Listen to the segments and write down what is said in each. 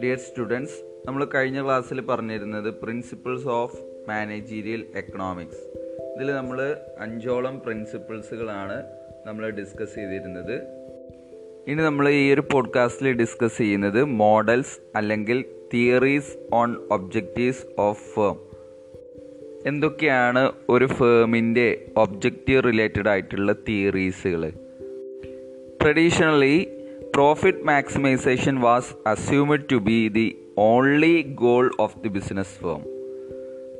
Dear students നമ്മൾ കഴിഞ്ഞ ക്ലാസ്സിൽ പറഞ്ഞിരുന്നത് പ്രിൻസിപ്പിൾസ് ഓഫ് മാനേജീരിയൽ എക്കണോമിക്സ് ഇതിൽ നമ്മൾ അഞ്ചോളം പ്രിൻസിപ്പിൾസുകളാണ് നമ്മൾ ഡിസ്കസ് ചെയ്തിരുന്നത്. ഇനി നമ്മൾ ഈ ഒരു പോഡ്കാസ്റ്റിൽ ഡിസ്കസ് ചെയ്യുന്നത് മോഡൽസ് അല്ലെങ്കിൽ theories on objectives of firm എന്തൊക്കെയാണ് ഒരു ഫേമിന്റെ ഒബ്ജക്റ്റീവ് റിലേറ്റഡ് ആയിട്ടുള്ള തിയറീസുകൾ traditionally profit maximisation was assumed to be the only goal of the business firm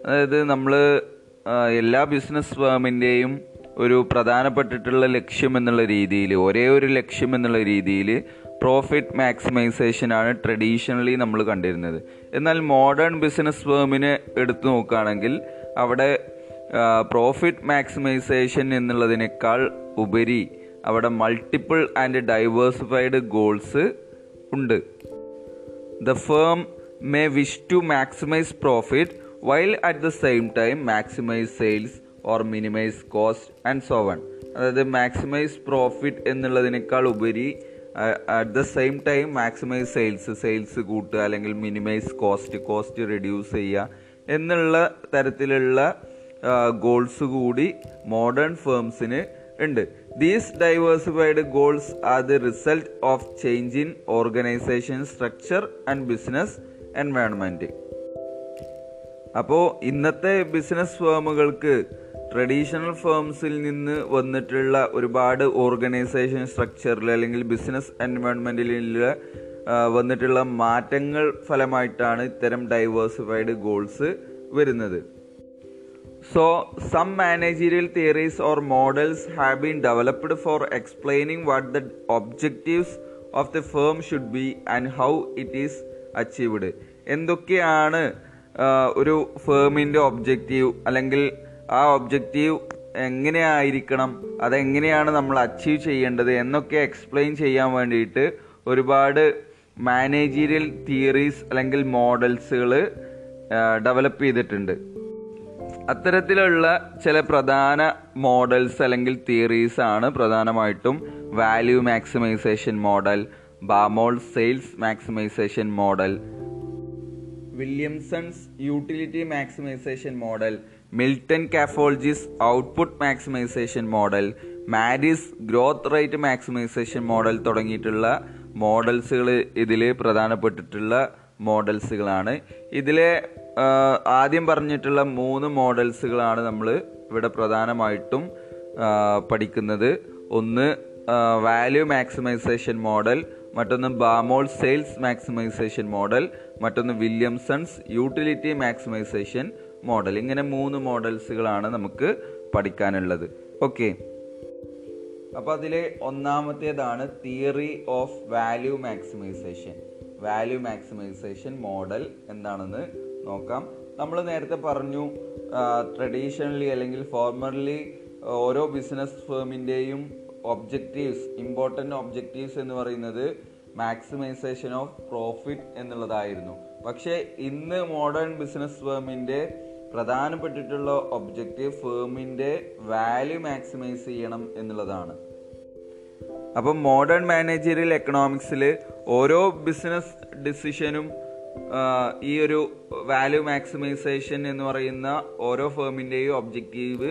അതായത് നമ്മൾ എല്ലാ ബിസിനസ് ഫേമിന്റെയും ഒരു പ്രധാനപ്പെട്ടിട്ടുള്ള ലക്ഷ്യം എന്നുള്ള രീതിയിൽ ഒരേ ഒരു ലക്ഷ്യം എന്നുള്ള രീതിയിൽ പ്രോഫിറ്റ് മാക്സിമൈസേഷൻ ആണ് ട്രഡീഷണലി നമ്മൾ കണ്ടിരുന്നത്. എന്നാൽ മോഡേൺ ബിസിനസ് ഫേമിനെ എടുത്തു നോക്കുകയാണെങ്കിൽ അവിടെ പ്രോഫിറ്റ് മാക്സിമൈസേഷൻ എന്നുള്ളതിനേക്കാൾ ഉപരി അവിടെ മൾട്ടിപ്പിൾ ആൻഡ് ഡൈവേഴ്സിഫൈഡ് ഗോൾസ് ഉണ്ട്. The firm may wish to maximise profit while at the same time maximise sales or minimise cost and so one അതായത് മാക്സിമൈസ് പ്രോഫിറ്റ് എന്നുള്ളതിനേക്കാൾ ഉപരി at the same time maximise sales sales കൂട്ടുക അല്ലെങ്കിൽ minimise cost cost reduce ചെയ്യുക എന്നുള്ള തരത്തിലുള്ള goals കൂടി modern ഫേംസിന് ഉണ്ട്. These diversified goals are the result of change in organisation structure and business environment അപ്പോൾ ഇന്നത്തെ ബിസിനസ് ഫേമുകൾക്ക് ട്രഡീഷണൽ ഫേംസിൽ നിന്ന് വന്നിട്ടുള്ള ഒരുപാട് ഓർഗനൈസേഷൻ സ്ട്രക്ചറിൽ അല്ലെങ്കിൽ ബിസിനസ് എൻവയോൺമെന്റിലുള്ള വന്നിട്ടുള്ള മാറ്റങ്ങൾ ഫലമായിട്ടാണ് ഇത്തരം ഡൈവേഴ്സിഫൈഡ് ഗോൾസ് വരുന്നത്. So some managerial theories or models have been developed for explaining what the objectives of the firm should be and how it is achieved എന്തൊക്കെയാണ് ഒരു ഫേമിന്റെ ഒബ്ജക്റ്റീവ് അല്ലെങ്കിൽ ആ ഒബ്ജക്റ്റീവ് എങ്ങനെയായിരിക്കണം അതെങ്ങനെയാണ് നമ്മൾ അച്ചീവ് ചെയ്യേണ്ടത് എന്നൊക്കെ എക്സ്പ്ലെയിൻ ചെയ്യാൻ വേണ്ടിയിട്ട് ഒരുപാട് മാനേജീരിയൽ തിയറീസ് അല്ലെങ്കിൽ മോഡൽസുകൾ ഡെവലപ്പ് ചെയ്തിട്ടുണ്ട്. അത്തരത്തിലുള്ള ചില പ്രധാന മോഡൽസ് അല്ലെങ്കിൽ തിയറീസ് ആണ് പ്രധാനമായിട്ടും value maximisation model Baumol sales maximisation model Williamson's utility maximisation model Milton കാഫോൾജിസ് output maximisation model Marris growth rate maximisation model തുടങ്ങിയിട്ടുള്ള മോഡൽസുകൾ ഇതിൽ പ്രധാനപ്പെട്ടിട്ടുള്ള മോഡൽസുകളാണ്. ഇതിലെ ആദ്യം പറഞ്ഞിട്ടുള്ള മൂന്ന് മോഡൽസുകളാണ് നമ്മൾ ഇവിടെ പ്രധാനമായിട്ടും പഠിക്കുന്നത്. ഒന്ന് വാല്യൂ മാക്സിമൈസേഷൻ മോഡൽ മറ്റൊന്ന് ബാമോൾ സെയിൽസ് മാക്സിമൈസേഷൻ മോഡൽ മറ്റൊന്ന് വില്യംസൺസ് യൂട്ടിലിറ്റി മാക്സിമൈസേഷൻ മോഡൽ ഇങ്ങനെ മൂന്ന് മോഡൽസുകളാണ് നമുക്ക് പഠിക്കാനുള്ളത്. ഓക്കെ അപ്പോൾ അതിലെ ഒന്നാമത്തേതാണ് theory of value maximisation value maximisation model എന്താണെന്ന് നോക്കാം. നമ്മൾ നേരത്തെ പറഞ്ഞു ട്രഡീഷണലി അല്ലെങ്കിൽ ഫോർമർലി ഓരോ ബിസിനസ് ഫേമിന്റെയും ഒബ്ജക്റ്റീവ്സ് ഇമ്പോർട്ടന്റ് ഒബ്ജക്റ്റീവ്സ് എന്ന് പറയുന്നത് മാക്സിമൈസേഷൻ ഓഫ് പ്രോഫിറ്റ് എന്നുള്ളതായിരുന്നു. പക്ഷേ ഇന്ന് മോഡേൺ ബിസിനസ് ഫേമിന്റെ പ്രധാനപ്പെട്ടിട്ടുള്ള ഒബ്ജക്റ്റീവ് ഫേമിന്റെ വാല്യൂ മാക്സിമൈസ് ചെയ്യണം എന്നുള്ളതാണ്. അപ്പം മോഡേൺ മാനേജറിയൽ എക്കണോമിക്സിൽ ഓരോ ബിസിനസ് ഡിസിഷനും ഈ ഒരു വാല്യൂ മാക്സിമൈസേഷൻ എന്ന് പറയുന്ന ഓരോ ഫേമിന്റെയും ഒബ്ജക്റ്റീവ്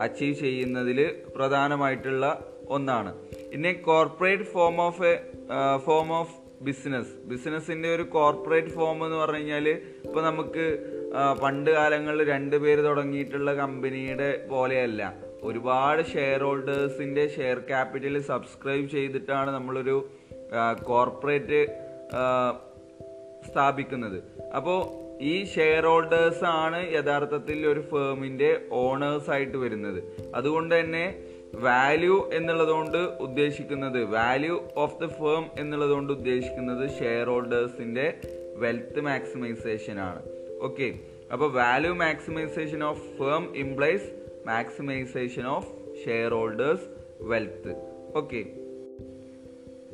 അച്ചീവ് ചെയ്യുന്നതിൽ പ്രധാനമായിട്ടുള്ള ഒന്നാണ്. ഇനി corporate form of a form of business ബിസിനസ്സിന്റെ ഒരു കോർപ്പറേറ്റ് ഫോം എന്ന് പറഞ്ഞു കഴിഞ്ഞാൽ ഇപ്പോൾ നമുക്ക് പണ്ട് കാലങ്ങളിൽ രണ്ട് പേര് തുടങ്ങിയിട്ടുള്ള കമ്പനിയുടെ പോലെയല്ല. ഒരുപാട് ഷെയർ ഹോൾഡേഴ്സിന്റെ ഷെയർ ക്യാപിറ്റൽ സബ്സ്ക്രൈബ് ചെയ്തിട്ടാണ് നമ്മളൊരു കോർപ്പറേറ്റ് സ്ഥാപിക്കുന്നത്. അപ്പോൾ ഈ ഷെയർ ഹോൾഡേഴ്സ് ആണ് യഥാർത്ഥത്തിൽ ഒരു ഫേമിന്റെ ഓണേഴ്സ് ആയിട്ട് വരുന്നത്. അതുകൊണ്ട് തന്നെ വാല്യൂ എന്നുള്ളതുകൊണ്ട് ഉദ്ദേശിക്കുന്നത് വാല്യൂ ഓഫ് ദ ഫേം എന്നുള്ളതുകൊണ്ട് ഉദ്ദേശിക്കുന്നത് ഷെയർ ഹോൾഡേഴ്സിന്റെ വെൽത്ത് മാക്സിമൈസേഷൻ ആണ്. ഓക്കെ അപ്പോൾ value maximisation of firm implies maximisation of share holders wealth okay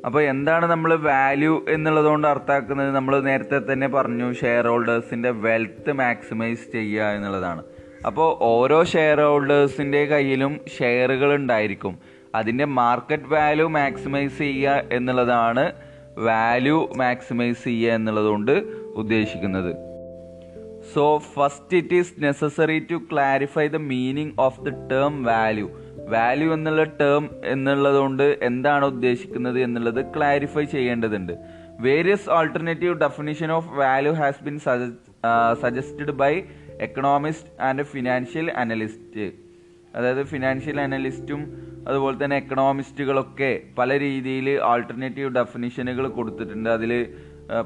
അപ്പോൾ എന്താണ് നമ്മൾ വാല്യൂ എന്നുള്ളതുകൊണ്ട് അർത്ഥാക്കുന്നത് നമ്മൾ നേരത്തെ തന്നെ പറഞ്ഞു ഷെയർ ഹോൾഡേഴ്സിന്റെ വെൽത്ത് മാക്സിമൈസ് ചെയ്യുക എന്നുള്ളതാണ്. അപ്പോൾ ഓരോ ഷെയർ ഹോൾഡേഴ്സിന്റെ കയ്യിലും ഷെയറുകൾ ഉണ്ടായിരിക്കും. അതിന്റെ മാർക്കറ്റ് വാല്യൂ മാക്സിമൈസ് ചെയ്യുക എന്നുള്ളതാണ് വാല്യൂ മാക്സിമൈസ് ചെയ്യുക എന്നുള്ളതുകൊണ്ട് ഉദ്ദേശിക്കുന്നത്. So first it is necessary to clarify the meaning of the term value value എന്നുള്ള ടേം എന്നുള്ളതുകൊണ്ട് എന്താണ് ഉദ്ദേശിക്കുന്നത് എന്നുള്ളത് ക്ലാരിഫൈ ചെയ്യേണ്ടതുണ്ട്. Various alternative definition of value has been suggested by economist and financial analyst അതായത് ഫിനാൻഷ്യൽ അനലിസ്റ്റും അതുപോലെ തന്നെ എക്കണോമിസ്റ്റുകളൊക്കെ പല രീതിയിൽ ആൾട്ടർനേറ്റീവ് ഡെഫിനിഷനുകൾ കൊടുത്തിട്ടുണ്ട്. അതിൽ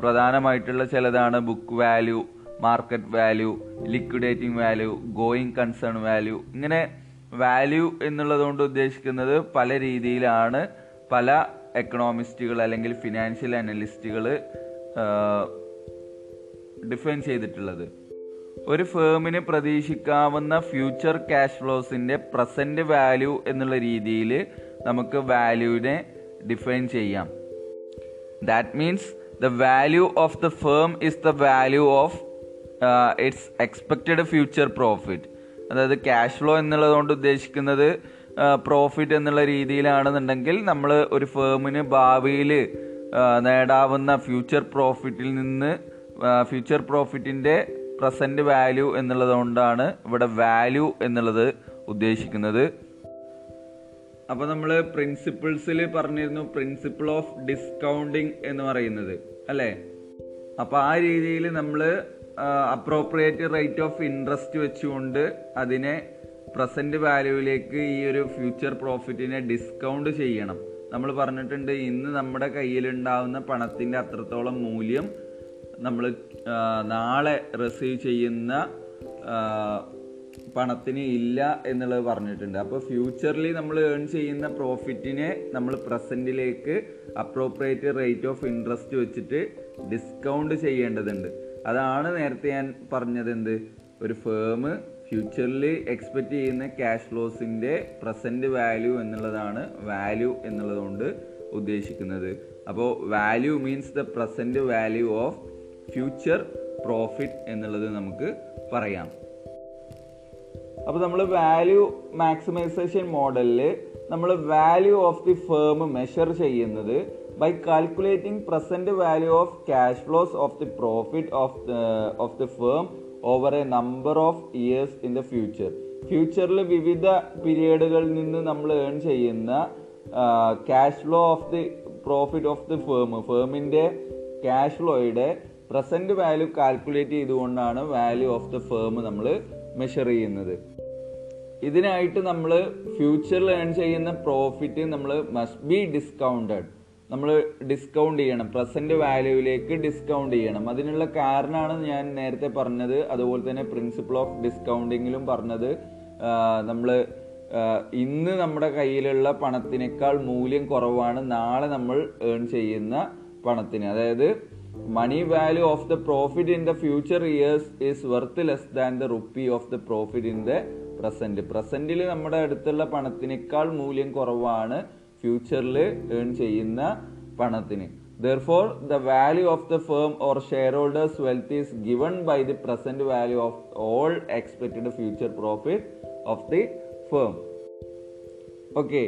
പ്രധാനമായിട്ടുള്ള ചിലതാണ് book value market value liquidating value going concern value ഇങ്ങനെ വാല്യൂ എന്നുള്ളതുകൊണ്ട് ഉദ്ദേശിക്കുന്നത് പല രീതിയിലാണ് പല എക്കണോമിസ്റ്റുകൾ അല്ലെങ്കിൽ ഫിനാൻഷ്യൽ അനലിസ്റ്റുകൾ ഡിഫൈൻ ചെയ്തിട്ടുള്ളത്. ഒരു ഫേമിന് പ്രതീക്ഷിക്കാവുന്ന ഫ്യൂച്ചർ ക്യാഷ് ഫ്ലോസിന്റെ പ്രസന്റ് വാല്യൂ എന്നുള്ള രീതിയിൽ നമുക്ക് വാല്യൂവിനെ ഡിഫൈൻ ചെയ്യാം. That means the value of the firm is the value of its expected future profit അതായത് ക്യാഷ് ഫ്ലോ എന്നുള്ളതുകൊണ്ട് ഉദ്ദേശിക്കുന്നത് പ്രോഫിറ്റ് എന്നുള്ള രീതിയിലാണെന്നുണ്ടെങ്കിൽ നമ്മൾ ഒരു ഫേമിന് ഭാവിയിൽ നേടാവുന്ന ഫ്യൂച്ചർ പ്രോഫിറ്റിൽ നിന്ന് ഫ്യൂച്ചർ പ്രോഫിറ്റിന്റെ പ്രസന്റ് വാല്യൂ എന്നുള്ളതുകൊണ്ടാണ് ഇവിടെ വാല്യൂ എന്നുള്ളത് ഉദ്ദേശിക്കുന്നത്. അപ്പോൾ നമ്മൾ പ്രിൻസിപ്പിൾസിൽ പറഞ്ഞിരുന്നു പ്രിൻസിപ്പിൾ ഓഫ് ഡിസ്കൗണ്ടിങ് എന്ന് പറയുന്നത് അല്ലേ? അപ്പോൾ ആ രീതിയിൽ നമ്മൾ അപ്രോപ്രിയേറ്റ് റേറ്റ് ഓഫ് ഇൻട്രസ്റ്റ് വെച്ചുകൊണ്ട് അതിനെ പ്രസന്റ് വാല്യൂവിലേക്ക് ഈ ഒരു ഫ്യൂച്ചർ പ്രോഫിറ്റിനെ ഡിസ്കൗണ്ട് ചെയ്യണം. നമ്മൾ പറഞ്ഞിട്ടുണ്ട് ഇന്ന് നമ്മുടെ കയ്യിലുണ്ടാവുന്ന പണത്തിന്റെ അത്രത്തോളം മൂല്യം നമ്മൾ നാളെ റിസീവ് ചെയ്യുന്ന പണത്തിന് ഇല്ല എന്നുള്ളത് പറഞ്ഞിട്ടുണ്ട്. അപ്പോൾ ഫ്യൂച്ചറിൽ നമ്മൾ ഏൺ ചെയ്യുന്ന പ്രോഫിറ്റിനെ നമ്മൾ പ്രസന്റിലേക്ക് അപ്രോപ്രിയേറ്റ് റേറ്റ് ഓഫ് ഇൻട്രസ്റ്റ് വെച്ചിട്ട് ഡിസ്കൗണ്ട് ചെയ്യേണ്ടതുണ്ട്. അതാണ് നേരത്തെ ഞാൻ പറഞ്ഞത് എന്ത്? ഒരു ഫേം ഫ്യൂച്ചറിൽ എക്സ്പെക്റ്റ് ചെയ്യുന്ന ക്യാഷ് ഫ്ലോസിന്റെ പ്രസന്റ് വാല്യൂ എന്നുള്ളതാണ് വാല്യൂ എന്നുള്ളതുകൊണ്ട് ഉദ്ദേശിക്കുന്നത്. അപ്പോൾ value means the present value of future profit എന്നുള്ളത് നമുക്ക് പറയാം. അപ്പോൾ നമ്മൾ വാല്യൂ മാക്സിമൈസേഷൻ മോഡലിൽ നമ്മൾ value of the firm measure ചെയ്യുന്നത് by calculating present value of cash flows of the profit of of the firm over a number of years in the future ഫ്യൂച്ചറിൽ വിവിധ പീരിയഡുകളിൽ നിന്ന് നമ്മൾ ഏൺ ചെയ്യുന്ന cash flow of the profit of the firm ഫേമിന്റെ cash ഫ്ലോയുടെ present value calculate ചെയ്തുകൊണ്ടാണ് value of the firm നമ്മൾ measure ചെയ്യുന്നത്. ഇതിനായിട്ട് നമ്മൾ ഫ്യൂച്ചറിൽ ഏൺ ചെയ്യുന്ന പ്രോഫിറ്റ് നമ്മൾ മസ്റ്റ് ബി ഡിസ്കൗണ്ടഡ് നമ്മൾ ഡിസ്കൗണ്ട് ചെയ്യണം. പ്രസന്റ് വാല്യൂവിലേക്ക് ഡിസ്കൗണ്ട് ചെയ്യണം. അതിനുള്ള കാരണമാണ് ഞാൻ നേരത്തെ പറഞ്ഞത്. അതുപോലെ തന്നെ പ്രിൻസിപ്പിൾ ഓഫ് ഡിസ്കൗണ്ടിങ്ങിലും പറഞ്ഞത്. നമ്മൾ ഇന്ന് നമ്മുടെ കയ്യിലുള്ള പണത്തിനേക്കാൾ മൂല്യം കുറവാണ്. നാളെ നമ്മൾ ഏൺ ചെയ്യുന്ന പണത്തിന്. അതായത് money value of the profit in the future years is worth less than the rupee of the profit in the present പ്രസന്റിൽ നമ്മുടെ അടുത്തുള്ള പണത്തിനേക്കാൾ മൂല്യം കുറവാണ്. ഫ്യൂച്ചറിൽ ഏൺ ചെയ്യുന്ന പണത്തിന്. Therefore the value of the firm or share holders wealth is given by the present value of all expected future profit of the firm okay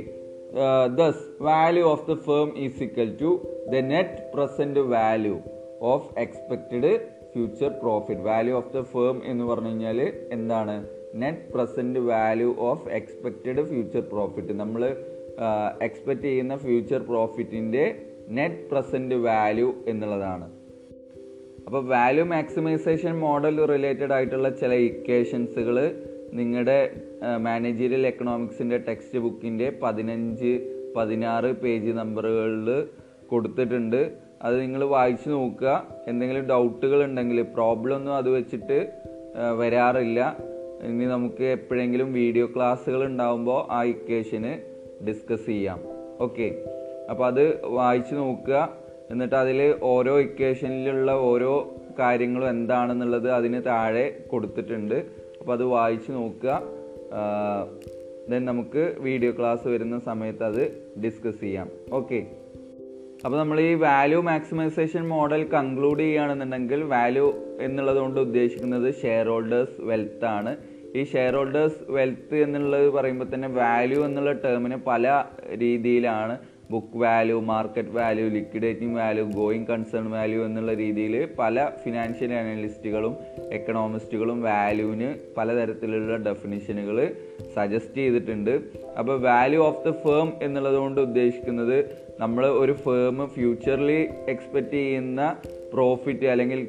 thus value of the firm is equal to the net present value of expected future profit value of the firm എന്ന് പറഞ്ഞു കഴിഞ്ഞാൽ എന്താണ്? Net present value of expected future profit നമ്മൾ expect ചെയ്യുന്ന future പ്രോഫിറ്റിന്റെ net present value എന്നുള്ളതാണ്. അപ്പോൾ value maximisation model related ആയിട്ടുള്ള ചില ഇക്വേഷൻസുകൾ നിങ്ങളുടെ മാനേജീരിയൽ എക്കണോമിക്സിന്റെ ടെക്സ്റ്റ് ബുക്കിന്റെ പതിനഞ്ച് പതിനാറ് പേജ് നമ്പറുകളിൽ കൊടുത്തിട്ടുണ്ട്. അത് നിങ്ങൾ വായിച്ചു നോക്കുക. എന്തെങ്കിലും ഡൗട്ടുകൾ ഉണ്ടെങ്കിൽ പ്രോബ്ലം ഒന്നും അത് വെച്ചിട്ട് വരാറില്ല. ഇനി നമുക്ക് എപ്പോഴെങ്കിലും വീഡിയോ ക്ലാസ്സുകൾ ഉണ്ടാകുമ്പോൾ ആ ഇക്വേഷന് ഡിസ്കസ് ചെയ്യാം. ഓക്കെ അപ്പോൾ അത് വായിച്ചു നോക്കുക. എന്നിട്ട് അതിൽ ഓരോ ഇക്വേഷനിലുള്ള ഓരോ കാര്യങ്ങളും എന്താണെന്നുള്ളത് അതിന് താഴെ കൊടുത്തിട്ടുണ്ട്. അപ്പോൾ അത് വായിച്ചു നോക്കുക. ദെൻ നമുക്ക് വീഡിയോ ക്ലാസ് വരുന്ന സമയത്ത് അത് ഡിസ്കസ് ചെയ്യാം. ഓക്കെ അപ്പോൾ നമ്മൾ ഈ വാല്യൂ മാക്സിമൈസേഷൻ മോഡൽ കൺക്ലൂഡ് ചെയ്യുകയാണെന്നുണ്ടെങ്കിൽ വാല്യൂ എന്നുള്ളത് കൊണ്ട് ഉദ്ദേശിക്കുന്നത് ഷെയർ ഹോൾഡേഴ്സ് വെൽത്ത് ആണ്. ഈ ഷെയർ ഹോൾഡേഴ്സ് വെൽത്ത് എന്നുള്ളത് പറയുമ്പോൾ തന്നെ വാല്യൂ എന്നുള്ള ടേമിന് പല രീതിയിലാണ് book value market value liquidating value going concern value എന്നുള്ള രീതിയിൽ പല ഫിനാൻഷ്യൽ അനലിസ്റ്റുകളും എക്കണോമിസ്റ്റുകളും വാല്യൂവിന് പലതരത്തിലുള്ള ഡെഫിനിഷനുകൾ സജസ്റ്റ് ചെയ്തിട്ടുണ്ട്. അപ്പോൾ വാല്യൂ ഓഫ് ദ ഫേം എന്നുള്ളതുകൊണ്ട് ഉദ്ദേശിക്കുന്നത് നമ്മൾ ഒരു ഫേം ഫ്യൂച്ചർലി എക്സ്പെക്റ്റ് ചെയ്യുന്ന പ്രോഫിറ്റ് അല്ലെങ്കിൽ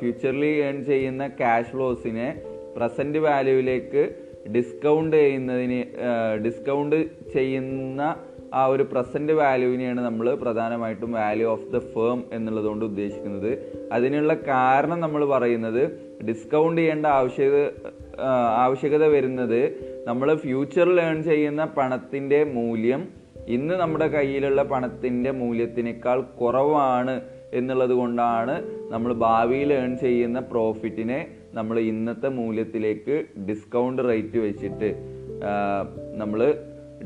ഫ്യൂച്ചർലി ഏൺ ചെയ്യുന്ന ക്യാഷ് ഫ്ലോസിനെ പ്രസന്റ് വാല്യൂവിലേക്ക് ഡിസ്കൗണ്ട് ചെയ്യുന്നതിന് ഡിസ്കൗണ്ട് ചെയ്യുന്ന ആ ഒരു പ്രസന്റ് വാല്യൂവിനെയാണ് നമ്മൾ പ്രധാനമായിട്ടും വാല്യൂ ഓഫ് ദ ഫേം എന്നുള്ളതുകൊണ്ട് ഉദ്ദേശിക്കുന്നത്. അതിനുള്ള കാരണം നമ്മൾ പറയുന്നത് ഡിസ്കൗണ്ട് ചെയ്യേണ്ട ആവശ്യകത ആവശ്യകത വരുന്നത് നമ്മൾ ഫ്യൂച്ചറിൽ ഏൺ ചെയ്യുന്ന പണത്തിന്റെ മൂല്യം ഇന്ന് നമ്മുടെ കയ്യിലുള്ള പണത്തിന്റെ മൂല്യത്തിനേക്കാൾ കുറവാണ് എന്നുള്ളത് കൊണ്ടാണ് നമ്മൾ ഭാവിയിൽ ഏൺ ചെയ്യുന്ന പ്രോഫിറ്റിനെ നമ്മൾ ഇന്നത്തെ മൂല്യത്തിലേക്ക് ഡിസ്കൗണ്ട് റേറ്റ് വെച്ചിട്ട് നമ്മൾ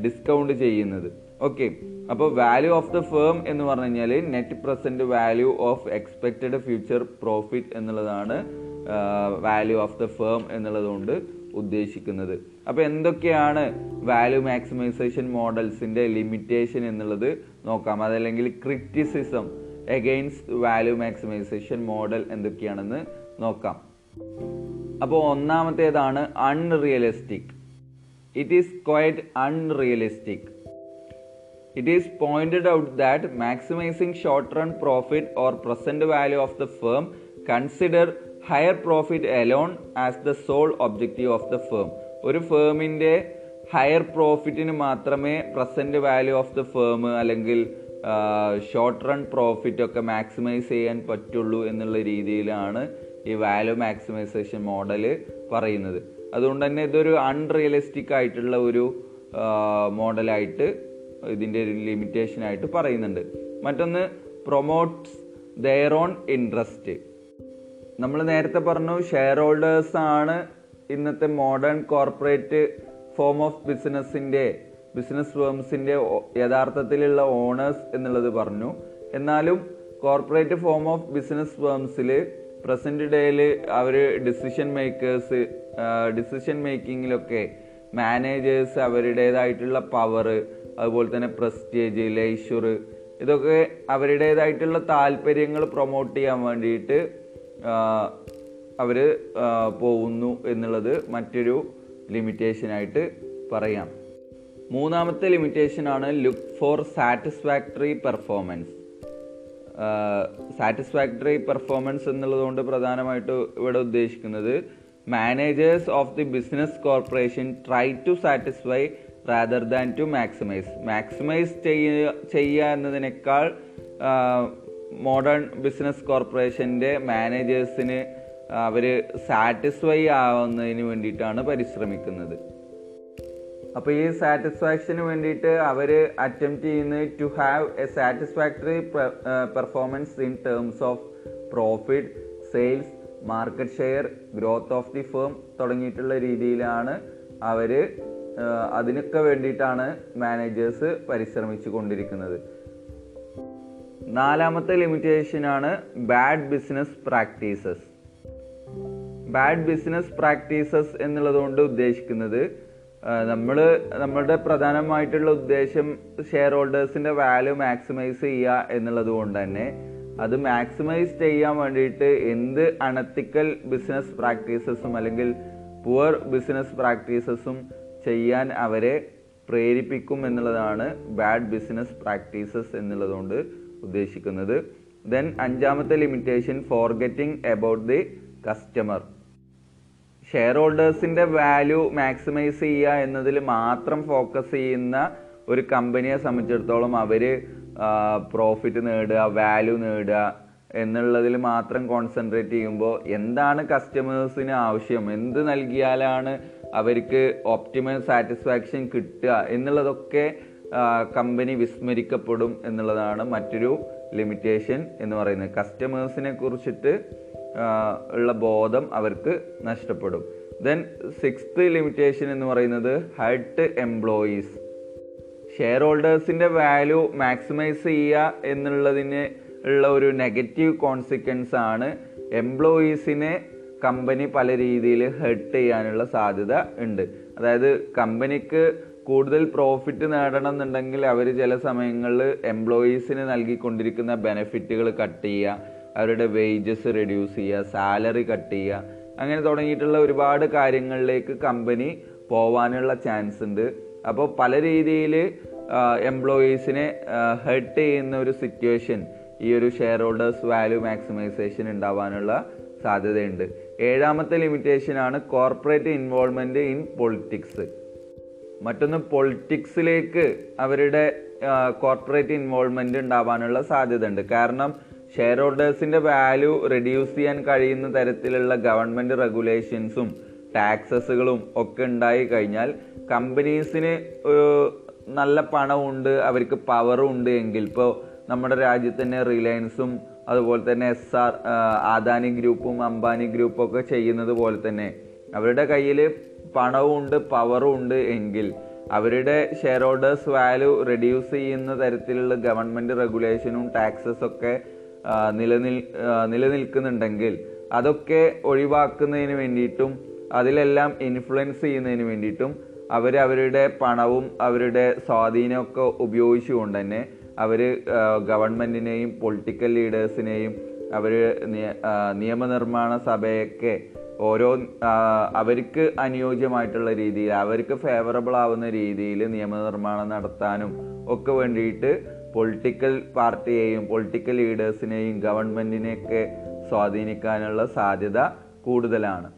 ഡിസ്കൗണ്ട് ചെയ്യുന്നത്. ഓക്കെ അപ്പോൾ വാല്യൂ ഓഫ് ദ ഫേം എന്ന് പറഞ്ഞു കഴിഞ്ഞാൽ net present value of expected future profit എന്നുള്ളതാണ് വാല്യൂ ഓഫ് ദ ഫേം എന്നുള്ളതുകൊണ്ട് ഉദ്ദേശിക്കുന്നത്. അപ്പോൾ എന്തൊക്കെയാണ് വാല്യൂ മാക്സിമൈസേഷൻ മോഡൽസിന്റെ ലിമിറ്റേഷൻ എന്നുള്ളത് നോക്കാം. അതല്ലെങ്കിൽ criticism against value maximisation model എന്തൊക്കെയാണെന്ന് നോക്കാം. അപ്പോൾ ഒന്നാമത്തേതാണ് unrealistic it is quite unrealistic it is pointed out that maximising short run profit or present value of the firm consider higher profit alone as the sole objective of the firm ഒരു ഫേമിന്റെ higher പ്രോഫിറ്റിന് മാത്രമേ present value of the firm അല്ലെങ്കിൽ short run profit ഒക്കെ maximise ചെയ്യാൻ പറ്റുള്ളൂ എന്നുള്ള രീതിയിലാണ് ഈ വാല്യൂ മാക്സിമൈസേഷൻ മോഡൽ പറയുന്നത്. അതുകൊണ്ട് തന്നെ ഇതൊരു അൺറിയലിസ്റ്റിക് ആയിട്ടുള്ള ഒരു മോഡലായിട്ട് ഇതിന്റെ ഒരു ലിമിറ്റേഷൻ ആയിട്ട് പറയുന്നുണ്ട്. മറ്റൊന്ന് പ്രൊമോട്ട്സ് ദെയർ ഓൺ ഇൻട്രസ്റ്റ് നമ്മൾ നേരത്തെ പറഞ്ഞു ഷെയർ ഹോൾഡേഴ്സ് ആണ് ഇന്നത്തെ മോഡേൺ കോർപ്പറേറ്റ് ഫോം ഓഫ് ബിസിനസ്സിന്റെ ബിസിനസ് ഫേംസിന്റെ യഥാർത്ഥത്തിലുള്ള ഓണേഴ്സ് എന്നുള്ളത് പറഞ്ഞു. എന്നാലും കോർപ്പറേറ്റ് ഫോം ഓഫ് ബിസിനസ് ഫേംസിൽ പ്രസന്റ് ഡേയിൽ അവർ ഡിസിഷൻ മേക്കേഴ്സ് ഡിസിഷൻ മേക്കിങ്ങിലൊക്കെ മാനേജേഴ്സ് അവരുടേതായിട്ടുള്ള പവർ അതുപോലെ തന്നെ പ്രസ്റ്റേജ് ലേഷർ ഇതൊക്കെ അവരുടേതായിട്ടുള്ള താല്പര്യങ്ങൾ പ്രൊമോട്ട് ചെയ്യാൻ വേണ്ടിയിട്ട് അവർ പോകുന്നു എന്നുള്ളത് മറ്റൊരു ലിമിറ്റേഷനായിട്ട് പറയാം. മൂന്നാമത്തെ ലിമിറ്റേഷനാണ് look for satisfactory performance satisfactory performance എന്നുള്ളതുകൊണ്ട് പ്രധാനമായിട്ട് ഇവിടെ ഉദ്ദേശിക്കുന്നത് managers of the business corporation try to satisfy rather than to maximise maximise ചെയ്യുക എന്നതിനേക്കാൾ മോഡേൺ ബിസിനസ് കോർപ്പറേഷന്റെ മാനേജേഴ്സിന് അവർ സാറ്റിസ്ഫൈ ആവുന്നതിന് വേണ്ടിയിട്ടാണ് പരിശ്രമിക്കുന്നത്. അപ്പോൾ ഈ സാറ്റിസ്ഫാക്ഷന് വേണ്ടിയിട്ട് അവർ അറ്റംപ്റ്റ് ചെയ്യുന്നത് to have a satisfactory performance in terms of profit sales market share growth of the firm തുടങ്ങിയിട്ടുള്ള രീതിയിലാണ് അവർ അതിനൊക്കെ വേണ്ടിയിട്ടാണ് മാനേജേഴ്സ് പരിശ്രമിച്ചു കൊണ്ടിരിക്കുന്നത് നാലാമത്തെ ലിമിറ്റേഷനാണ് bad business practices bad business practices എന്നുള്ളതുകൊണ്ട് ഉദ്ദേശിക്കുന്നത് നമ്മൾ നമ്മളുടെ പ്രധാനമായിട്ടുള്ള ഉദ്ദേശം ഷെയർ ഹോൾഡേഴ്സിന്റെ വാല്യൂ മാക്സിമൈസ് ചെയ്യുക എന്നുള്ളത് കൊണ്ട് തന്നെ അത് മാക്സിമൈസ് ചെയ്യാൻ വേണ്ടിയിട്ട് എന്ത് അണത്തിക്കൽ ബിസിനസ് പ്രാക്ടീസസും അല്ലെങ്കിൽ പുവർ ബിസിനസ് പ്രാക്ടീസസും ചെയ്യാൻ അവരെ പ്രേരിപ്പിക്കും എന്നുള്ളതാണ് ബാഡ് ബിസിനസ് പ്രാക്ടീസസ് എന്നുള്ളതുകൊണ്ട് ഉദ്ദേശിക്കുന്നത്. ദെൻ അഞ്ചാമത്തെ limitation forgetting about the customer share ഹോൾഡേഴ്സിന്റെ value maximise ചെയ്യുക എന്നതിൽ മാത്രം ഫോക്കസ് ചെയ്യുന്ന ഒരു കമ്പനിയെ സംബന്ധിച്ചിടത്തോളം അവർ പ്രോഫിറ്റ് നേടുക വാല്യൂ നേടുക എന്നുള്ളതിൽ മാത്രം കോൺസെൻട്രേറ്റ് ചെയ്യുമ്പോൾ എന്താണ് കസ്റ്റമേഴ്സിന് ആവശ്യം? എന്ത് നൽകിയാലാണ് അവർക്ക് ഓപ്റ്റിമൽ സാറ്റിസ്ഫാക്ഷൻ കിട്ടുക എന്നുള്ളതൊക്കെ കമ്പനി വിസ്മരിക്കപ്പെടും എന്നുള്ളതാണ് മറ്റൊരു ലിമിറ്റേഷൻ എന്ന് പറയുന്നത്. കസ്റ്റമേഴ്സിനെ കുറിച്ചിട്ട് ഉള്ള ബോധം അവർക്ക് നഷ്ടപ്പെടും. ദെൻ സിക്സ്ത് ലിമിറ്റേഷൻ എന്ന് പറയുന്നത് ഹർട്ട് എംപ്ലോയീസ് ഷെയർ ഹോൾഡേഴ്സിന്റെ വാല്യൂ മാക്സിമൈസ് ചെയ്യുക എന്നുള്ളതിന് ഉള്ള ഒരു നെഗറ്റീവ് കോൺസിക്വൻസ് ആണ് എംപ്ലോയീസിനെ കമ്പനി പല രീതിയിൽ ഹെർട്ട് ചെയ്യാനുള്ള സാധ്യത ഉണ്ട്. അതായത് കമ്പനിക്ക് കൂടുതൽ പ്രോഫിറ്റ് നേടണം എന്നുണ്ടെങ്കിൽ അവർ ചില സമയങ്ങളിൽ എംപ്ലോയീസിന് നൽകിക്കൊണ്ടിരിക്കുന്ന ബെനിഫിറ്റുകൾ കട്ട് ചെയ്യുക അവരുടെ വേജസ് റെഡ്യൂസ് ചെയ്യുക സാലറി കട്ട് ചെയ്യുക അങ്ങനെ തുടങ്ങിയിട്ടുള്ള ഒരുപാട് കാര്യങ്ങളിലേക്ക് കമ്പനി പോവാനുള്ള ചാൻസ് ഉണ്ട്. അപ്പോൾ പല രീതിയിൽ എംപ്ലോയീസിനെ ഹെർട്ട് ചെയ്യുന്ന ഒരു സിറ്റുവേഷൻ ഈ ഒരു ഷെയർ ഹോൾഡേഴ്സ് വാല്യൂ മാക്സിമൈസേഷൻ ഉണ്ടാവാനുള്ള സാധ്യതയുണ്ട്. ഏഴാമത്തെ ലിമിറ്റേഷൻ ആണ് കോർപ്പറേറ്റ് ഇൻവോൾവ്മെന്റ് ഇൻ പൊളിറ്റിക്സ് മറ്റൊന്ന് പൊളിറ്റിക്സിലേക്ക് അവരുടെ കോർപ്പറേറ്റ് ഇൻവോൾവ്മെന്റ് ഉണ്ടാവാനുള്ള സാധ്യതയുണ്ട്. കാരണം ഷെയർ ഹോൾഡേഴ്സിന്റെ വാല്യൂ റെഡ്യൂസ് ചെയ്യാൻ കഴിയുന്ന തരത്തിലുള്ള ഗവൺമെന്റ് റെഗുലേഷൻസും ടാക്സസുകളും ഒക്കെ ഉണ്ടായി കഴിഞ്ഞാൽ കമ്പനീസിന് നല്ല പണമുണ്ട് അവർക്ക് പവറും ഉണ്ട് എങ്കിൽ ഇപ്പോൾ നമ്മുടെ രാജ്യത്ത് തന്നെ റിലയൻസും അതുപോലെ തന്നെ എസ് ആർ ആദാനി ഗ്രൂപ്പും അംബാനി ഗ്രൂപ്പും ഒക്കെ ചെയ്യുന്നത് പോലെ തന്നെ അവരുടെ കയ്യിൽ പണവും ഉണ്ട് പവറും ഉണ്ട് എങ്കിൽ അവരുടെ ഷെയർ ഹോൾഡേഴ്സ് വാല്യൂ റെഡ്യൂസ് ചെയ്യുന്ന തരത്തിലുള്ള ഗവൺമെന്റ് റെഗുലേഷനും ടാക്സസ് ഒക്കെ നിലനിൽ നിലനിൽക്കുന്നുണ്ടെങ്കിൽ അതൊക്കെ ഒഴിവാക്കുന്നതിന് വേണ്ടിയിട്ടും അതിലെല്ലാം ഇൻഫ്ലുവൻസ് ചെയ്യുന്നതിന് വേണ്ടിയിട്ടും അവർ അവരുടെ പണവും അവരുടെ സ്വാധീനമൊക്കെ ഉപയോഗിച്ചുകൊണ്ട് തന്നെ അവർ ഗവൺമെന്റിനെയും പൊളിറ്റിക്കൽ ലീഡേഴ്സിനെയും അവർ നിയമനിർമ്മാണ സഭയൊക്കെ ഓരോ അവർക്ക് അനുയോജ്യമായിട്ടുള്ള രീതിയിൽ അവർക്ക് ഫേവറബിൾ ആവുന്ന രീതിയിൽ നിയമനിർമ്മാണം നടത്താനും ഒക്കെ വേണ്ടിയിട്ട് പൊളിറ്റിക്കൽ പാർട്ടിയെയും പൊളിറ്റിക്കൽ ലീഡേഴ്സിനെയും ഗവൺമെന്റിനെയൊക്കെ സ്വാധീനിക്കാനുള്ള സാധ്യത കൂടുതലാണ്.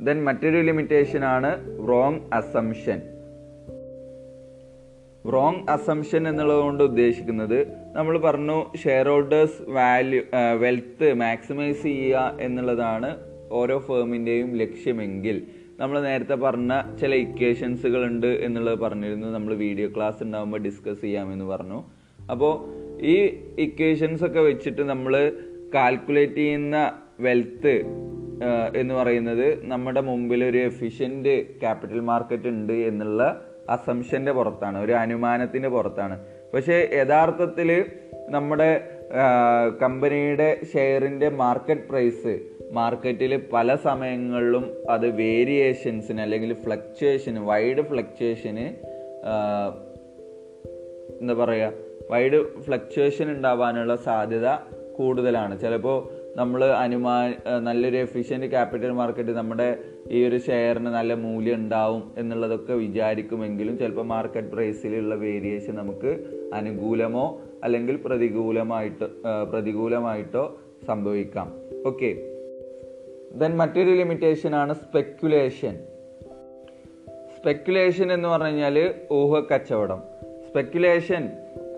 ദെൻ മറ്റൊരു ലിമിറ്റേഷൻ ആണ് റോങ് അസംഷൻ റോങ് അസംഷൻ എന്നുള്ളതുകൊണ്ട് ഉദ്ദേശിക്കുന്നത് നമ്മൾ പറഞ്ഞു share holders value wealth maximise ചെയ്യുക എന്നുള്ളതാണ് ഓരോ ഫേമിന്റെയും ലക്ഷ്യമെങ്കിൽ. നമ്മൾ നേരത്തെ പറഞ്ഞ ചില ഇക്വേഷൻസുകൾ ഉണ്ട് എന്നുള്ളത് പറഞ്ഞിരുന്നു. നമ്മൾ വീഡിയോ ക്ലാസ് ഉണ്ടാകുമ്പോൾ ഡിസ്കസ് ചെയ്യാമെന്ന് പറഞ്ഞു. അപ്പോൾ ഈ ഇക്വേഷൻസ് ഒക്കെ വെച്ചിട്ട് നമ്മൾ കാൽക്കുലേറ്റ് ചെയ്യുന്ന വെൽത്ത് എന്ന് പറയുന്നത് നമ്മുടെ മുമ്പിൽ ഒരു എഫിഷ്യന്റ് ക്യാപിറ്റൽ മാർക്കറ്റ് ഉണ്ട് എന്നുള്ള അസംഷന്റെ പുറത്താണ്. ഒരു അനുമാനത്തിന്റെ പുറത്താണ്. പക്ഷേ യഥാർത്ഥത്തിൽ നമ്മുടെ കമ്പനിയുടെ ഷെയറിന്റെ മാർക്കറ്റ് പ്രൈസ് മാർക്കറ്റിൽ പല സമയങ്ങളിലും അത് വേരിയേഷൻസിന് അല്ലെങ്കിൽ ഫ്ലക്ച്വേഷന് വൈഡ് ഫ്ലക്ച്വേഷന് എന്താ പറയുക വൈഡ് ഫ്ലക്ച്വേഷൻ ഉണ്ടാവാനുള്ള സാധ്യത കൂടുതലാണ്. ചിലപ്പോൾ നമ്മൾ അനുമാ നല്ലൊരു എഫിഷ്യന്റ് ക്യാപിറ്റൽ മാർക്കറ്റ് നമ്മുടെ ഈ ഒരു ഷെയറിന് നല്ല മൂല്യം ഉണ്ടാവും എന്നുള്ളതൊക്കെ വിചാരിക്കുമെങ്കിലും ചിലപ്പോൾ മാർക്കറ്റ് പ്രൈസിലുള്ള വേരിയേഷൻ നമുക്ക് അനുകൂലമോ അല്ലെങ്കിൽ പ്രതികൂലമായിട്ടോ പ്രതികൂലമായിട്ടോ സംഭവിക്കാം. ഓക്കെ ദെൻ മറ്റൊരു ലിമിറ്റേഷൻ ആണ് സ്പെക്കുലേഷൻ സ്പെക്കുലേഷൻ എന്ന് പറഞ്ഞു കഴിഞ്ഞാൽ ഊഹ കച്ചവടം. സ്പെക്കുലേഷൻ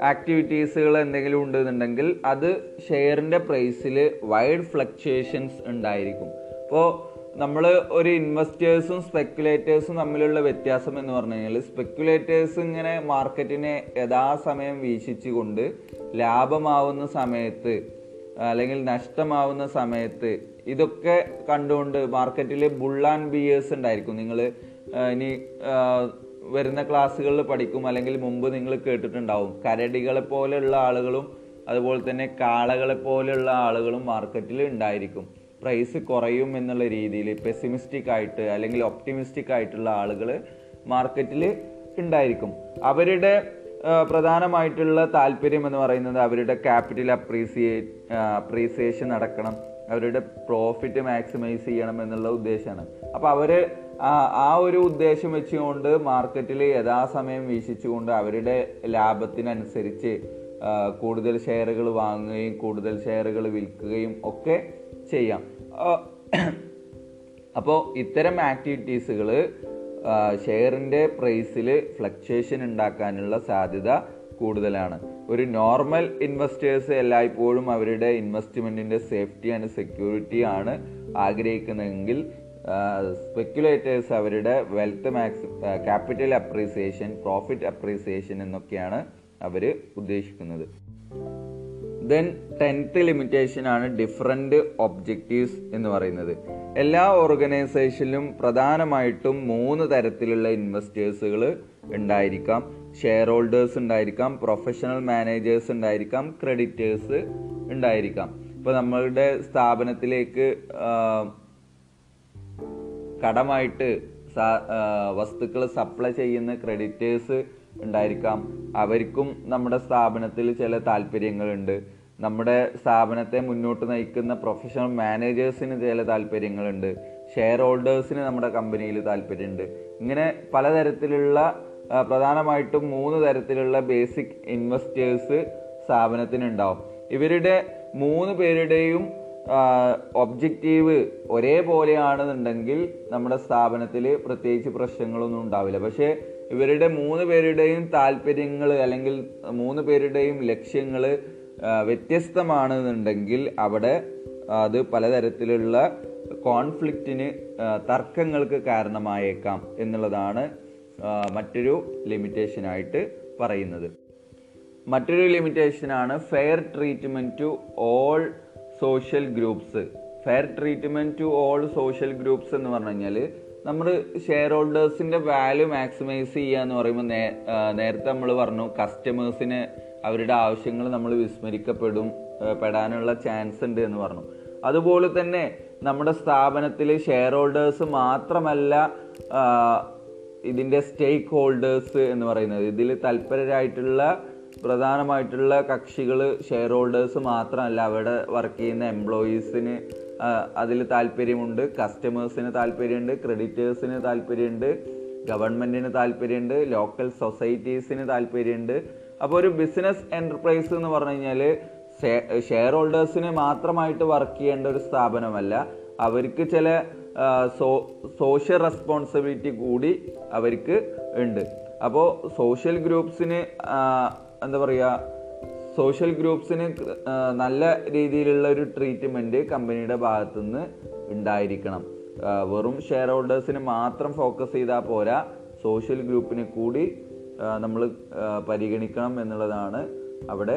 ആക്ടിവിറ്റീസുകൾ എന്തെങ്കിലും ഉണ്ടെന്നുണ്ടെങ്കിൽ അത് ഷെയറിന്റെ പ്രൈസിൽ വൈഡ് ഫ്ലക്ച്വേഷൻസ് ഉണ്ടായിരിക്കും. അപ്പോൾ നമ്മൾ ഒരു ഇൻവെസ്റ്റേഴ്സും സ്പെക്കുലേറ്റേഴ്സും തമ്മിലുള്ള വ്യത്യാസം എന്ന് പറഞ്ഞു കഴിഞ്ഞാൽ സ്പെക്കുലേറ്റേഴ്സ് ഇങ്ങനെ മാർക്കറ്റിനെ യഥാസമയം വീക്ഷിച്ചുകൊണ്ട് ലാഭമാവുന്ന സമയത്ത് അല്ലെങ്കിൽ നഷ്ടമാവുന്ന സമയത്ത് ഇതൊക്കെ കണ്ടുകൊണ്ട് മാർക്കറ്റിൽ ബുൾ ആൻഡ് ബിയേഴ്സ് ഉണ്ടായിരിക്കും. നിങ്ങൾ ഇനി വരുന്ന ക്ലാസ്സുകളിൽ പഠിക്കും അല്ലെങ്കിൽ മുമ്പ് നിങ്ങൾ കേട്ടിട്ടുണ്ടാവും. കരടികളെ പോലെയുള്ള ആളുകളും അതുപോലെ തന്നെ കാളകളെ പോലെയുള്ള ആളുകളും മാർക്കറ്റിൽ ഉണ്ടായിരിക്കും. പ്രൈസ് കുറയും എന്നുള്ള രീതിയിൽ പെസിമിസ്റ്റിക് ആയിട്ട് അല്ലെങ്കിൽ ഒപ്റ്റിമിസ്റ്റിക് ആയിട്ടുള്ള ആളുകൾ മാർക്കറ്റിൽ ഉണ്ടായിരിക്കും. അവരുടെ പ്രധാനമായിട്ടുള്ള താല്പര്യം എന്ന് പറയുന്നത് അവരുടെ ക്യാപിറ്റൽ അപ്രീസിയേ അപ്രീസിയേഷൻ നടക്കണം. അവരുടെ പ്രോഫിറ്റ് മാക്സിമൈസ് ചെയ്യണം എന്നുള്ള ഉദ്ദേശമാണ്. അപ്പോൾ അവർ ആ ഒരു ഉദ്ദേശം വെച്ചുകൊണ്ട് മാർക്കറ്റിൽ യഥാസമയം വീക്ഷിച്ചുകൊണ്ട് അവരുടെ ലാഭത്തിനനുസരിച്ച് കൂടുതൽ ഷെയറുകൾ വാങ്ങുകയും കൂടുതൽ ഷെയറുകൾ വിൽക്കുകയും ഒക്കെ ചെയ്യാം. അപ്പോൾ ഇത്തരം ആക്ടിവിറ്റീസുകൾ ഷെയറിന്റെ പ്രൈസിൽ ഫ്ലക്ച്വേഷൻ ഉണ്ടാക്കാനുള്ള സാധ്യത കൂടുതലാണ്. ഒരു നോർമൽ ഇൻവെസ്റ്റേഴ്സ് എല്ലായ്പ്പോഴും അവരുടെ ഇൻവെസ്റ്റ്മെന്റിന്റെ സേഫ്റ്റി ആൻഡ് സെക്യൂരിറ്റി ആണ് ആഗ്രഹിക്കുന്നതെങ്കിൽ സ്പെക്യുലേറ്റേഴ്സ് അവരുടെ wealth max capital appreciation profit appreciation എന്നൊക്കെയാണ് അവർ ഉദ്ദേശിക്കുന്നത്. ദെൻ ടെൻത്ത് ലിമിറ്റേഷൻ ആണ് ഡിഫറെന്റ് ഒബ്ജക്റ്റീവ്സ് എന്ന് പറയുന്നത്. എല്ലാ ഓർഗനൈസേഷനിലും പ്രധാനമായിട്ടും മൂന്ന് തരത്തിലുള്ള ഇൻവെസ്റ്റേഴ്സുകൾ ഉണ്ടായിരിക്കാം. ഷെയർ ഹോൾഡേഴ്സ് ഉണ്ടായിരിക്കാം പ്രൊഫഷണൽ മാനേജേഴ്സ് ഉണ്ടായിരിക്കാം ക്രെഡിറ്റേഴ്സ് ഉണ്ടായിരിക്കാം. ഇപ്പോൾ നമ്മളുടെ സ്ഥാപനത്തിലേക്ക് കടമായിട്ട് വസ്തുക്കൾ സപ്ലൈ ചെയ്യുന്ന ക്രെഡിറ്റേഴ്സ് ഉണ്ടായിരിക്കാം. അവർക്കും നമ്മുടെ സ്ഥാപനത്തിൽ ചില താല്പര്യങ്ങളുണ്ട്. നമ്മുടെ സ്ഥാപനത്തെ മുന്നോട്ട് നയിക്കുന്ന പ്രൊഫഷണൽ മാനേജേഴ്സിന് ചില താല്പര്യങ്ങളുണ്ട്. ഷെയർ ഹോൾഡേഴ്സിന് നമ്മുടെ കമ്പനിയിൽ താല്പര്യമുണ്ട്. ഇങ്ങനെ പലതരത്തിലുള്ള പ്രധാനമായിട്ടും മൂന്ന് തരത്തിലുള്ള ബേസിക് ഇൻവെസ്റ്റേഴ്സ് സ്ഥാപനത്തിനുണ്ടാവും. ഇവരുടെ മൂന്ന് പേരുടെയും ഒബ്ജക്റ്റീവ് ഒരേപോലെയാണെന്നുണ്ടെങ്കിൽ നമ്മുടെ സ്ഥാപനത്തിൽ പ്രത്യേകിച്ച് പ്രശ്നങ്ങളൊന്നും ഉണ്ടാവില്ല. പക്ഷേ ഇവരുടെ മൂന്ന് പേരുടെയും താല്പര്യങ്ങൾ അല്ലെങ്കിൽ മൂന്ന് പേരുടെയും ലക്ഷ്യങ്ങൾ വ്യത്യസ്തമാണെന്നുണ്ടെങ്കിൽ അവിടെ അത് പലതരത്തിലുള്ള കോൺഫ്ലിക്റ്റിന് തർക്കങ്ങൾക്ക് കാരണമായേക്കാം എന്നുള്ളതാണ് മറ്റൊരു ലിമിറ്റേഷനായിട്ട് പറയുന്നത്. മറ്റൊരു ലിമിറ്റേഷനാണ് fair treatment to all social groups fair treatment to all social groups എന്ന് പറഞ്ഞു കഴിഞ്ഞാൽ നമ്മൾ ഷെയർ ഹോൾഡേഴ്സിന്റെ വാല്യൂ മാക്സിമൈസ് ചെയ്യുക എന്ന് പറയുമ്പോൾ നേരത്തെ നമ്മൾ പറഞ്ഞു കസ്റ്റമേഴ്സിന് അവരുടെ ആവശ്യങ്ങൾ നമ്മൾ വിസ്മരിക്കപ്പെടും പെടാനുള്ള ചാൻസ് ഉണ്ട് എന്ന് പറഞ്ഞു. അതുപോലെ തന്നെ നമ്മുടെ സ്ഥാപനത്തിൽ ഷെയർ ഹോൾഡേഴ്സ് മാത്രമല്ല ഇതിന്റെ സ്റ്റേക്ക് ഹോൾഡേഴ്സ് എന്ന് പറയുന്നത്. ഇതിൽ തൽപരരായിട്ടുള്ള പ്രധാനമായിട്ടുള്ള കക്ഷികൾ ഷെയർ ഹോൾഡേഴ്സ് മാത്രമല്ല അവിടെ വർക്ക് ചെയ്യുന്ന എംപ്ലോയീസിന് അതിൽ താല്പര്യമുണ്ട്. കസ്റ്റമേഴ്സിന് താല്പര്യമുണ്ട് ക്രെഡിറ്റേഴ്സിന് താല്പര്യമുണ്ട് ഗവൺമെന്റിന് താല്പര്യമുണ്ട് ലോക്കൽ സൊസൈറ്റീസിന് താല്പര്യമുണ്ട്. അപ്പോൾ ഒരു ബിസിനസ് എന്റർപ്രൈസ് എന്ന് പറഞ്ഞു കഴിഞ്ഞാൽ ഷെയർ ഹോൾഡേഴ്സിന് മാത്രമായിട്ട് വർക്ക് ചെയ്യേണ്ട ഒരു സ്ഥാപനമല്ല. അവർക്ക് ചില സോഷ്യൽ റെസ്പോൺസിബിലിറ്റി കൂടി അവർക്ക് ഉണ്ട്. അപ്പോൾ സോഷ്യൽ ഗ്രൂപ്പ്സിന് എന്താ പറയുക സോഷ്യൽ ഗ്രൂപ്പ്സിന് നല്ല രീതിയിലുള്ള ഒരു ട്രീറ്റ്മെന്റ് കമ്പനിയുടെ ഭാഗത്തുനിന്ന് ഉണ്ടായിരിക്കണം. വെറും ഷെയർ ഹോൾഡേഴ്സിന് മാത്രം ഫോക്കസ് ചെയ്താൽ പോരാ സോഷ്യൽ ഗ്രൂപ്പിനെ കൂടി നമ്മൾ പരിഗണിക്കണം എന്നുള്ളതാണ് അവിടെ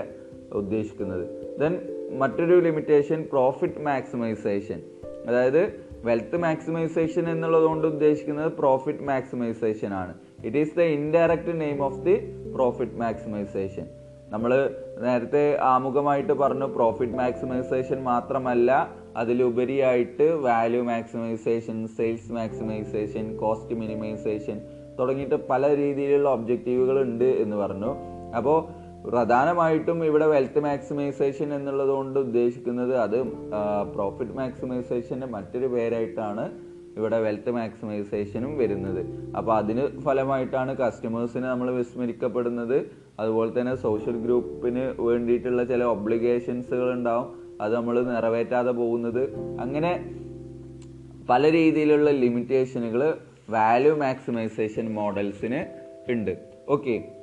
ഉദ്ദേശിക്കുന്നത്. ദെൻ മറ്റൊരു ലിമിറ്റേഷൻ പ്രോഫിറ്റ് മാക്സിമൈസേഷൻ അതായത് വെൽത്ത് മാക്സിമൈസേഷൻ എന്നുള്ളതുകൊണ്ട് ഉദ്ദേശിക്കുന്നത് പ്രോഫിറ്റ് മാക്സിമൈസേഷൻ ആണ്. It is the indirect name of the profit maximisation നമ്മൾ നേരത്തെ ആമുഖമായിട്ട് പറഞ്ഞു പ്രോഫിറ്റ് മാക്സിമൈസേഷൻ മാത്രമല്ല അതിലുപരിയായിട്ട് value maximisation sales maximisation cost minimisation തുടങ്ങിയിട്ട് പല രീതിയിലുള്ള ഒബ്ജക്റ്റീവുകൾ ഉണ്ട് എന്ന് പറഞ്ഞു. അപ്പോൾ പ്രധാനമായിട്ടും ഇവിടെ വെൽത്ത് മാക്സിമൈസേഷൻ എന്നുള്ളത് കൊണ്ട് ഉദ്ദേശിക്കുന്നത് അത് പ്രോഫിറ്റ് മാക്സിമൈസേഷന്റെ മറ്റൊരു പേരായിട്ടാണ് ഇവിടെ വെൽത്ത് മാക്സിമൈസേഷനും വരുന്നത്. അപ്പോൾ അതിന് ഫലമായിട്ടാണ് കസ്റ്റമേഴ്സിന് നമ്മൾ വിസ്മരിക്കപ്പെടുന്നത്. അതുപോലെ തന്നെ സോഷ്യൽ ഗ്രൂപ്പിന് വേണ്ടിയിട്ടുള്ള ചില ഒബ്ലിഗേഷൻസുകൾ ഉണ്ടാവും. അത് നമ്മൾ നിറവേറ്റാതെ പോകുന്നത്. അങ്ങനെ പല രീതിയിലുള്ള ലിമിറ്റേഷനുകൾ വാല്യൂ മാക്സിമൈസേഷൻ മോഡൽസിന് ഉണ്ട്. ഓക്കെ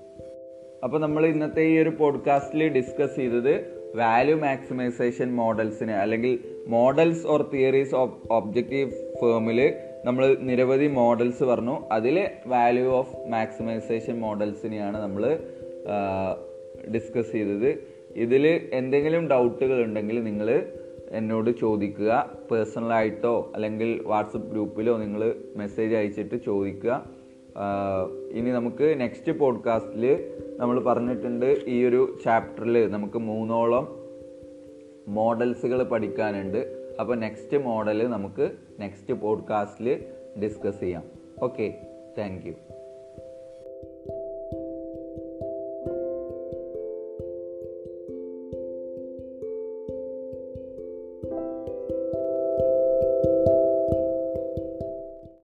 അപ്പോൾ നമ്മൾ ഇന്നത്തെ ഈ ഒരു പോഡ്കാസ്റ്റിൽ ഡിസ്കസ് ചെയ്തത് വാല്യൂ മാക്സിമൈസേഷൻ മോഡൽസിന് അല്ലെങ്കിൽ models or theories of objective ഫേമിൽ നമ്മൾ നിരവധി മോഡൽസ് പറഞ്ഞു. അതിൽ വാല്യൂ ഓഫ് മാക്സിമൈസേഷൻ മോഡൽസിനെയാണ് നമ്മൾ ഡിസ്കസ് ചെയ്തത്. ഇതിൽ എന്തെങ്കിലും ഡൗട്ടുകൾ ഉണ്ടെങ്കിൽ നിങ്ങൾ എന്നോട് ചോദിക്കുക. പേഴ്സണലായിട്ടോ അല്ലെങ്കിൽ വാട്സപ്പ് ഗ്രൂപ്പിലോ നിങ്ങൾ മെസ്സേജ് അയച്ചിട്ട് ചോദിക്കുക. ഇനി നമുക്ക് നെക്സ്റ്റ് പോഡ്കാസ്റ്റിൽ നമ്മൾ പറഞ്ഞിട്ടുണ്ട് ഈ ഒരു ചാപ്റ്ററിൽ നമുക്ക് മൂന്നോളം മോഡൽസുകൾ പഠിക്കാനുണ്ട്. അപ്പോൾ നെക്സ്റ്റ് മോഡൽ നമുക്ക് നെക്സ്റ്റ് പോഡ്കാസ്റ്റിൽ ഡിസ്കസ് ചെയ്യാം. Okay thank